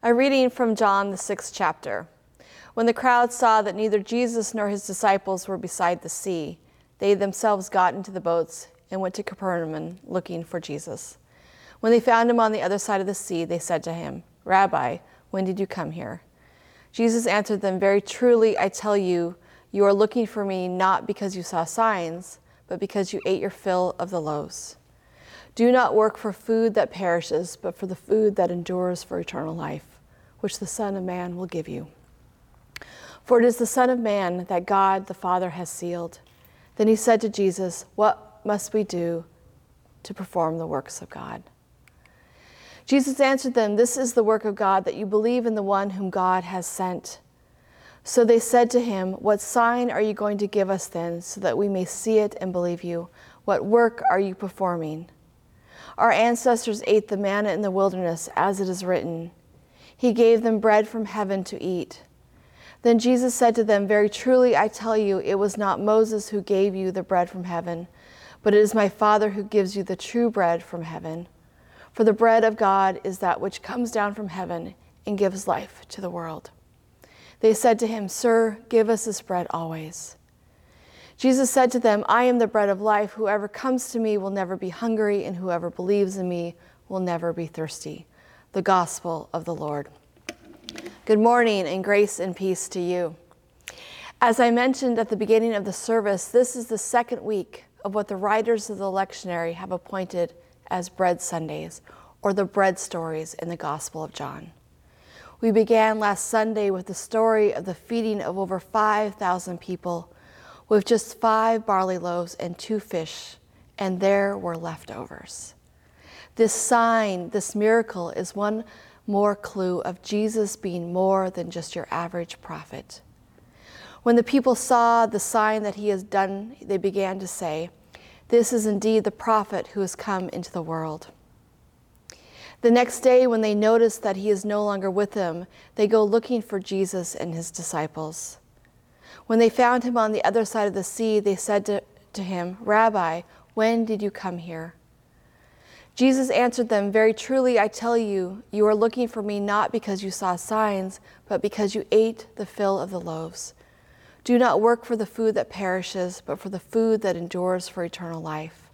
A reading from John, the sixth chapter. When the crowd saw that neither Jesus nor his disciples were beside the sea, they themselves got into the boats and went to Capernaum looking for Jesus. When they found him on the other side of the sea, they said to him, Rabbi, when did you come here? Jesus answered them, Very truly, I tell you, you are looking for me not because you saw signs, but because you ate your fill of the loaves. Do not work for food that perishes, but for the food that endures for eternal life, which the Son of Man will give you. For it is the Son of Man that God the Father has sealed. Then he said to Jesus, What must we do to perform the works of God? Jesus answered them, This is the work of God, that you believe in the one whom God has sent. So they said to him, What sign are you going to give us then, so that we may see it and believe you? What work are you performing? Our ancestors ate the manna in the wilderness, as it is written. He gave them bread from heaven to eat. Then Jesus said to them, Very truly I tell you, it was not Moses who gave you the bread from heaven, but it is my Father who gives you the true bread from heaven. For the bread of God is that which comes down from heaven and gives life to the world. They said to him, Sir, give us this bread always. Jesus said to them, I am the bread of life. Whoever comes to me will never be hungry, and whoever believes in me will never be thirsty. The gospel of the Lord. Good morning, and grace and peace to you. As I mentioned at the beginning of the service, this is the second week of what the writers of the lectionary have appointed as Bread Sundays, or the bread stories in the Gospel of John. We began last Sunday with the story of the feeding of over 5,000 people with just five barley loaves and two fish, and there were leftovers. This sign, this miracle, is one more clue of Jesus being more than just your average prophet. When the people saw the sign that he has done, they began to say, This is indeed the prophet who has come into the world. The next day, when they notice that he is no longer with them, they go looking for Jesus and his disciples. When they found him on the other side of the sea, they said to, to him, Rabbi, when did you come here? Jesus answered them, Very truly, I tell you, you are looking for me not because you saw signs, but because you ate the fill of the loaves. Do not work for the food that perishes, but for the food that endures for eternal life,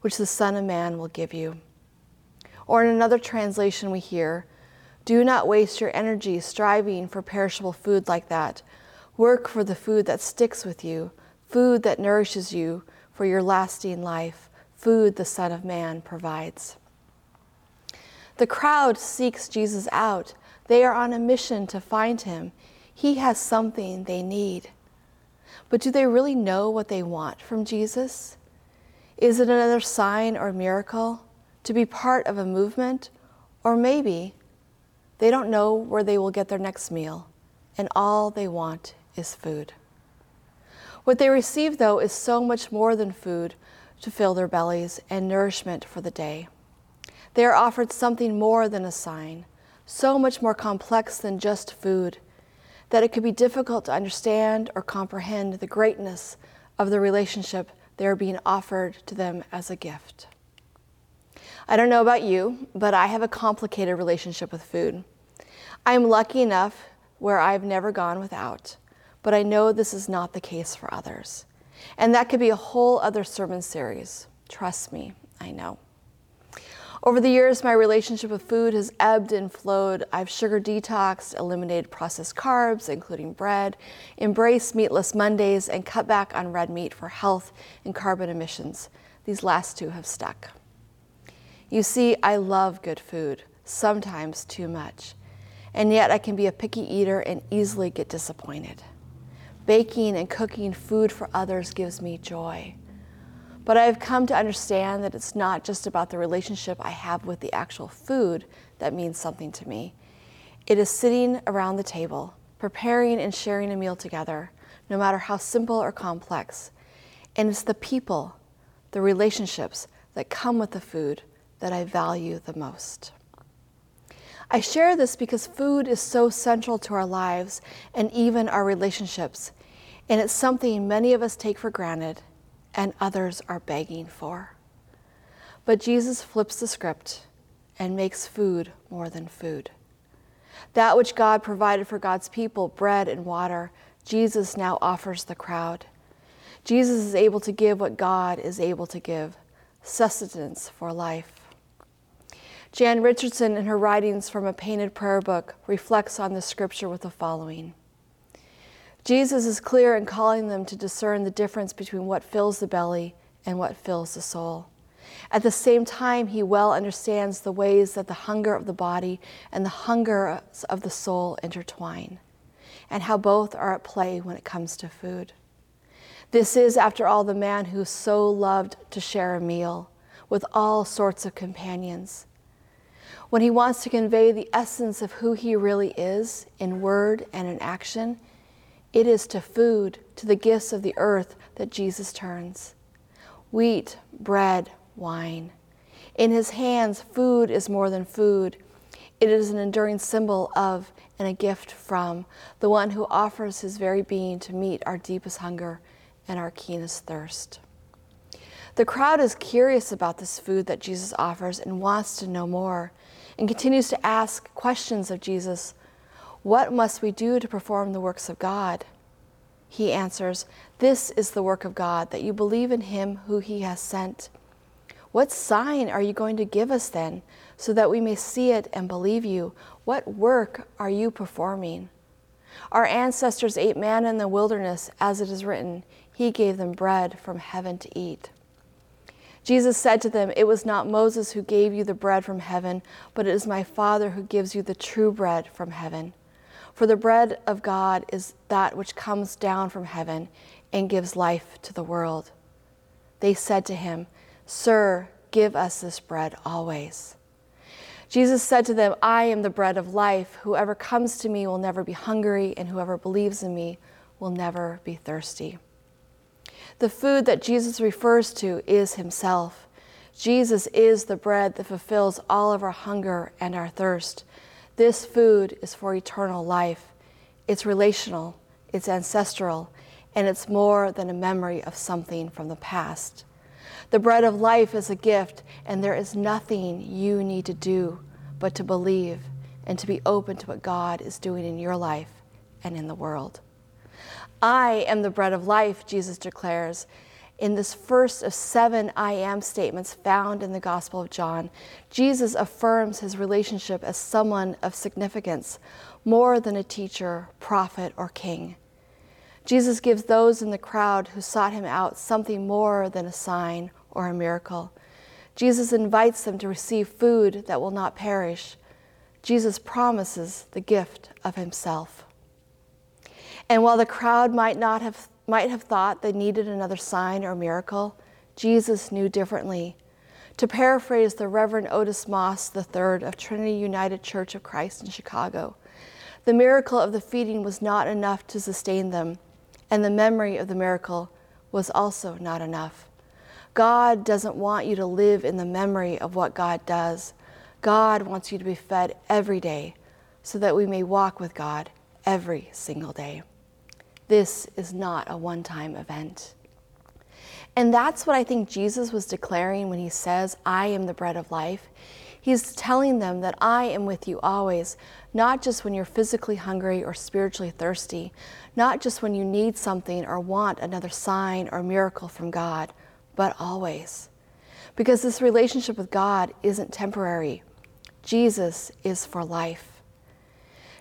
which the Son of Man will give you. Or in another translation, we hear, Do not waste your energy striving for perishable food like that Work for the food that sticks with you, food that nourishes you for your lasting life, food the Son of Man provides. The crowd seeks Jesus out. They are on a mission to find him. He has something they need. But do they really know what they want from Jesus? Is it another sign or miracle? To be part of a movement? Or maybe they don't know where they will get their next meal, and all they want is food. What they receive, though, is so much more than food to fill their bellies and nourishment for the day. They are offered something more than a sign, so much more complex than just food, that it could be difficult to understand or comprehend the greatness of the relationship they are being offered to them as a gift. I don't know about you, but I have a complicated relationship with food. I am lucky enough where I've never gone without but I know this is not the case for others. And that could be a whole other sermon series. Trust me, I know. Over the years, my relationship with food has ebbed and flowed. I've sugar detoxed, eliminated processed carbs, including bread, embraced meatless Mondays, and cut back on red meat for health and carbon emissions. These last two have stuck. You see, I love good food, sometimes too much. And yet I can be a picky eater and easily get disappointed. Baking and cooking food for others gives me joy. But I've come to understand that it's not just about the relationship I have with the actual food that means something to me. It is sitting around the table, preparing and sharing a meal together, no matter how simple or complex. And it's the people, the relationships that come with the food that I value the most. I share this because food is so central to our lives and even our relationships and it's something many of us take for granted and others are begging for. But Jesus flips the script and makes food more than food. That which God provided for God's people, bread and water, Jesus now offers the crowd. Jesus is able to give what God is able to give sustenance for life. Jan Richardson, in her writings from a painted prayer book, reflects on this scripture with the following Jesus is clear in calling them to discern the difference between what fills the belly and what fills the soul. At the same time, he well understands the ways that the hunger of the body and the hunger of the soul intertwine, and how both are at play when it comes to food. This is, after all, the man who so loved to share a meal with all sorts of companions. When he wants to convey the essence of who he really is in word and in action, it is to food, to the gifts of the earth that Jesus turns wheat, bread, wine. In his hands, food is more than food. It is an enduring symbol of and a gift from the one who offers his very being to meet our deepest hunger and our keenest thirst. The crowd is curious about this food that Jesus offers and wants to know more and continues to ask questions of Jesus What must we do to perform the works of God? He answers, This is the work of God, that you believe in him who he has sent. What sign are you going to give us then, so that we may see it and believe you? What work are you performing? Our ancestors ate manna in the wilderness, as it is written, he gave them bread from heaven to eat. Jesus said to them, It was not Moses who gave you the bread from heaven, but it is my Father who gives you the true bread from heaven. For the bread of God is that which comes down from heaven and gives life to the world. They said to him, Sir, give us this bread always. Jesus said to them, I am the bread of life. Whoever comes to me will never be hungry, and whoever believes in me will never be thirsty. The food that Jesus refers to is himself. Jesus is the bread that fulfills all of our hunger and our thirst. This food is for eternal life. It's relational, it's ancestral, and it's more than a memory of something from the past. The bread of life is a gift, and there is nothing you need to do but to believe and to be open to what God is doing in your life and in the world. I am the bread of life, Jesus declares. In this first of seven I am statements found in the Gospel of John, Jesus affirms his relationship as someone of significance, more than a teacher, prophet, or king. Jesus gives those in the crowd who sought him out something more than a sign or a miracle. Jesus invites them to receive food that will not perish. Jesus promises the gift of himself. And while the crowd might not have might have thought they needed another sign or miracle, Jesus knew differently. To paraphrase the Reverend Otis Moss III of Trinity United Church of Christ in Chicago, the miracle of the feeding was not enough to sustain them, and the memory of the miracle was also not enough. God doesn't want you to live in the memory of what God does. God wants you to be fed every day so that we may walk with God every single day. This is not a one time event. And that's what I think Jesus was declaring when he says, I am the bread of life. He's telling them that I am with you always, not just when you're physically hungry or spiritually thirsty, not just when you need something or want another sign or miracle from God, but always. Because this relationship with God isn't temporary, Jesus is for life.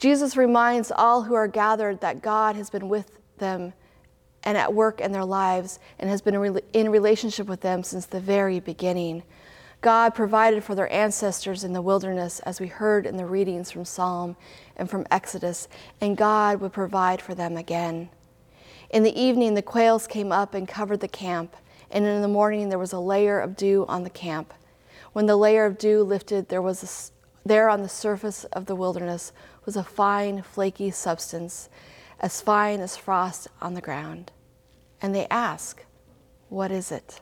Jesus reminds all who are gathered that God has been with them and at work in their lives and has been in relationship with them since the very beginning. God provided for their ancestors in the wilderness, as we heard in the readings from Psalm and from Exodus, and God would provide for them again. In the evening, the quails came up and covered the camp, and in the morning, there was a layer of dew on the camp. When the layer of dew lifted, there was a, there on the surface of the wilderness was a fine, flaky substance, as fine as frost on the ground. And they ask, What is it?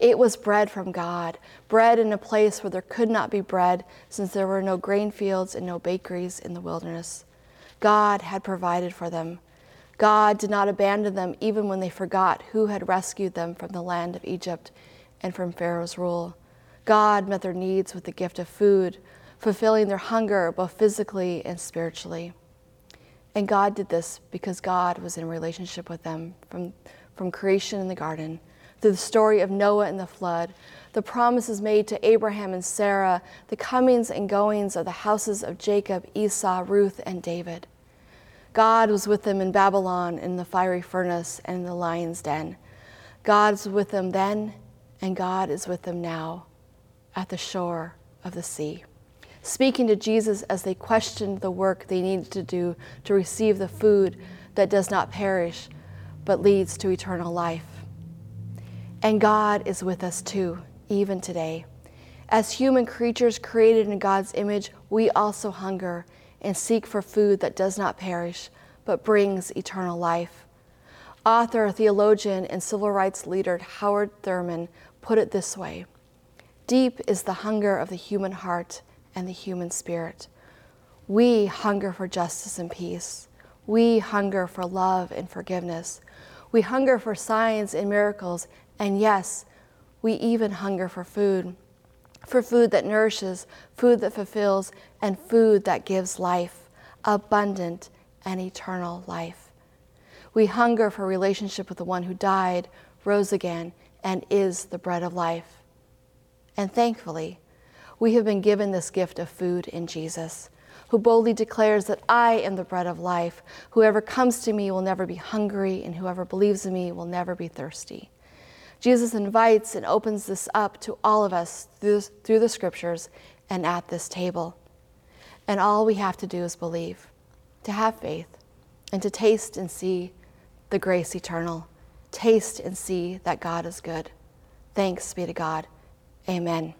It was bread from God, bread in a place where there could not be bread, since there were no grain fields and no bakeries in the wilderness. God had provided for them. God did not abandon them even when they forgot who had rescued them from the land of Egypt and from Pharaoh's rule. God met their needs with the gift of food, fulfilling their hunger both physically and spiritually. And God did this because God was in relationship with them from, from creation in the garden, through the story of Noah and the flood, the promises made to Abraham and Sarah, the comings and goings of the houses of Jacob, Esau, Ruth, and David. God was with them in Babylon, in the fiery furnace, and in the lion's den. God's with them then, and God is with them now at the shore of the sea. Speaking to Jesus as they questioned the work they needed to do to receive the food that does not perish, but leads to eternal life. And God is with us too even today. As human creatures created in God's image, we also hunger and seek for food that does not perish, but brings eternal life. Author, theologian, and civil rights leader Howard Thurman put it this way Deep is the hunger of the human heart and the human spirit. We hunger for justice and peace. We hunger for love and forgiveness. We hunger for signs and miracles, and yes, we even hunger for food, for food that nourishes, food that fulfills, and food that gives life, abundant and eternal life. We hunger for relationship with the one who died, rose again, and is the bread of life. And thankfully, we have been given this gift of food in Jesus, who boldly declares that I am the bread of life. Whoever comes to me will never be hungry, and whoever believes in me will never be thirsty. Jesus invites and opens this up to all of us through, the scriptures and at this table. And all we have to do is believe, to have faith, and to taste and see the grace eternal. Taste and see that God is good. Thanks be to God. Amen.